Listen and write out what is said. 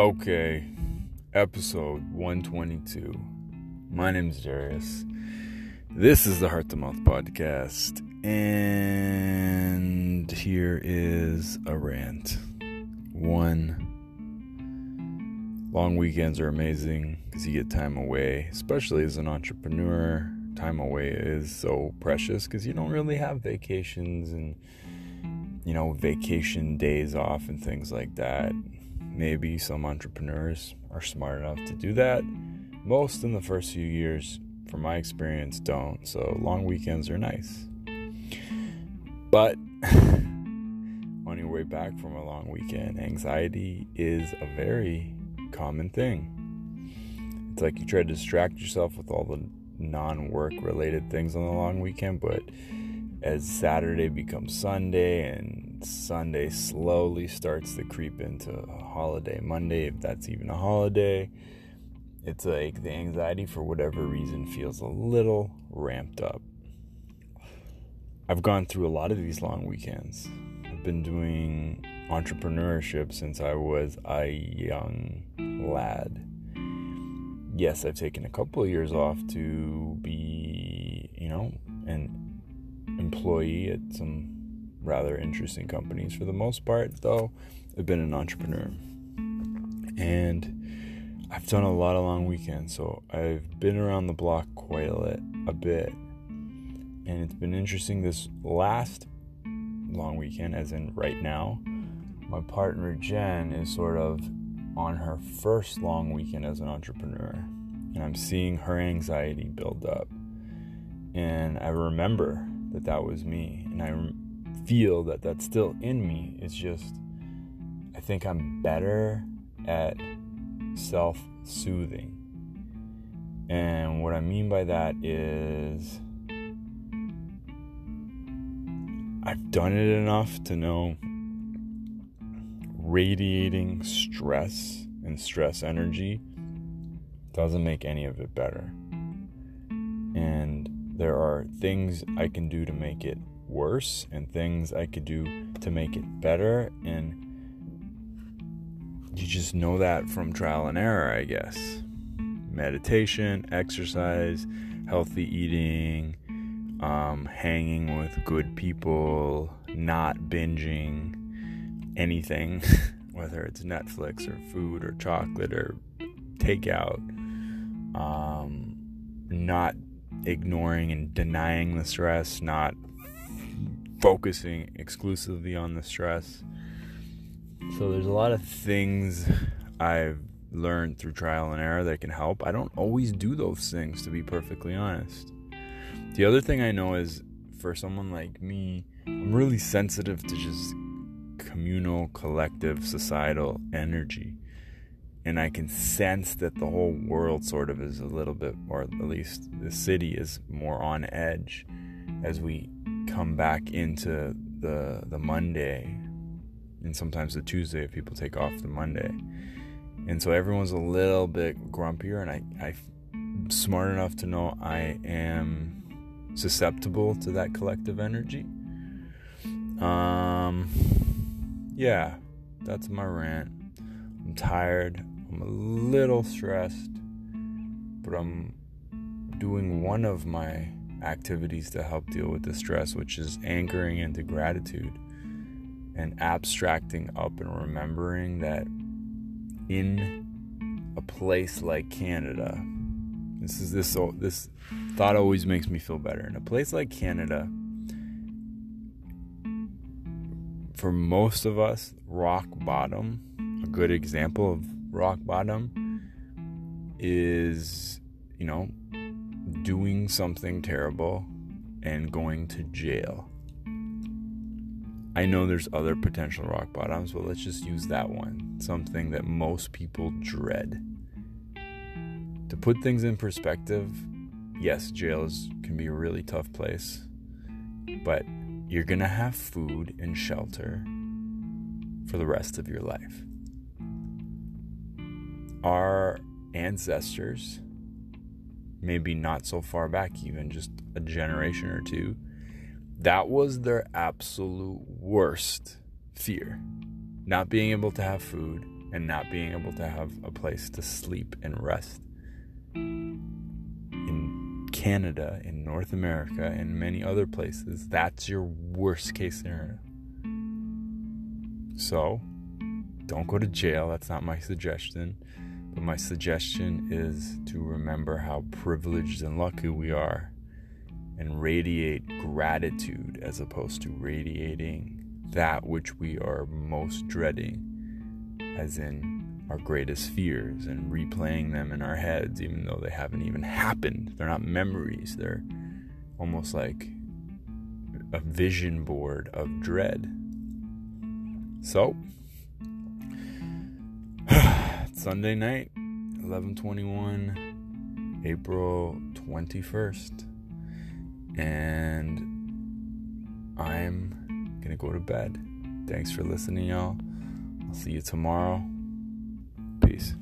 Okay, episode 122. My name is Darius. This is the Heart to Mouth podcast, and here is a rant. One, long weekends are amazing because you get time away, especially as an entrepreneur. Time away is so precious because you don't really have vacations and, you know, vacation days off and things like that Maybe some entrepreneurs are smart enough to do that. Most in the first few years, from my experience, don't. So long weekends are nice. But on your way back from a long weekend, anxiety is a very common thing. It's like you try to distract yourself with all the non work related things on the long weekend, but as Saturday becomes Sunday and Sunday slowly starts to creep into holiday Monday, if that's even a holiday, it's like the anxiety for whatever reason feels a little ramped up. I've gone through a lot of these long weekends. I've been doing entrepreneurship since I was a young lad. Yes, I've taken a couple of years off to be, you know, an employee at some rather interesting companies. For the most part, though, I've been an entrepreneur. And I've done a lot of long weekends, so I've been around the block quite a, bit. And it's been interesting this last long weekend, as in right now. My partner Jen is sort of on her first long weekend as an entrepreneur, and I'm seeing her anxiety build up. And I remember that that was me. And I feel that that's still in me. It's just, I think I'm better at self soothing. And what I mean by that is, I've done it enough to know radiating stress and stress energy doesn't make any of it better. And there are things I can do to make it worse and things I could do to make it better. And you just know that from trial and error, I guess. Meditation, exercise, healthy eating, um, hanging with good people, not binging anything, whether it's Netflix or food or chocolate or takeout, um, not ignoring and denying the stress, not focusing exclusively on the stress. So there's a lot of things I've learned through trial and error that can help. I don't always do those things to be perfectly honest. The other thing I know is for someone like me, I'm really sensitive to just communal, collective, societal energy and I can sense that the whole world sort of is a little bit, or at least the city is more on edge as we come back into the the Monday and sometimes the Tuesday if people take off the Monday. And so everyone's a little bit grumpier and I, I'm smart enough to know I am susceptible to that collective energy. Um yeah, that's my rant. I'm tired. I'm a little stressed, but I'm doing one of my activities to help deal with the stress, which is anchoring into gratitude and abstracting up and remembering that in a place like Canada, this is this this thought always makes me feel better. In a place like Canada, for most of us, rock bottom, a good example of rock bottom is, you know, doing something terrible and going to jail. I know there's other potential rock bottoms, but let's just use that one. Something that most people dread. To put things in perspective, yes, jail is, can be a really tough place, but you're going to have food and shelter for the rest of your life our ancestors, maybe not so far back, even just a generation or two, that was their absolute worst fear. Not being able to have food and not being able to have a place to sleep and rest. In Canada, in North America, and many other places, that's your worst case scenario. So, don't go to jail. That's not my suggestion. But my suggestion is to remember how privileged and lucky we are and radiate gratitude as opposed to radiating that which we are most dreading, as in our greatest fears, and replaying them in our heads, even though they haven't even happened. They're not memories, they're almost like a vision board of dread. So, Sunday night, 1121, April 21st. And I'm gonna go to bed. Thanks for listening, y'all. I'll see you tomorrow. Peace.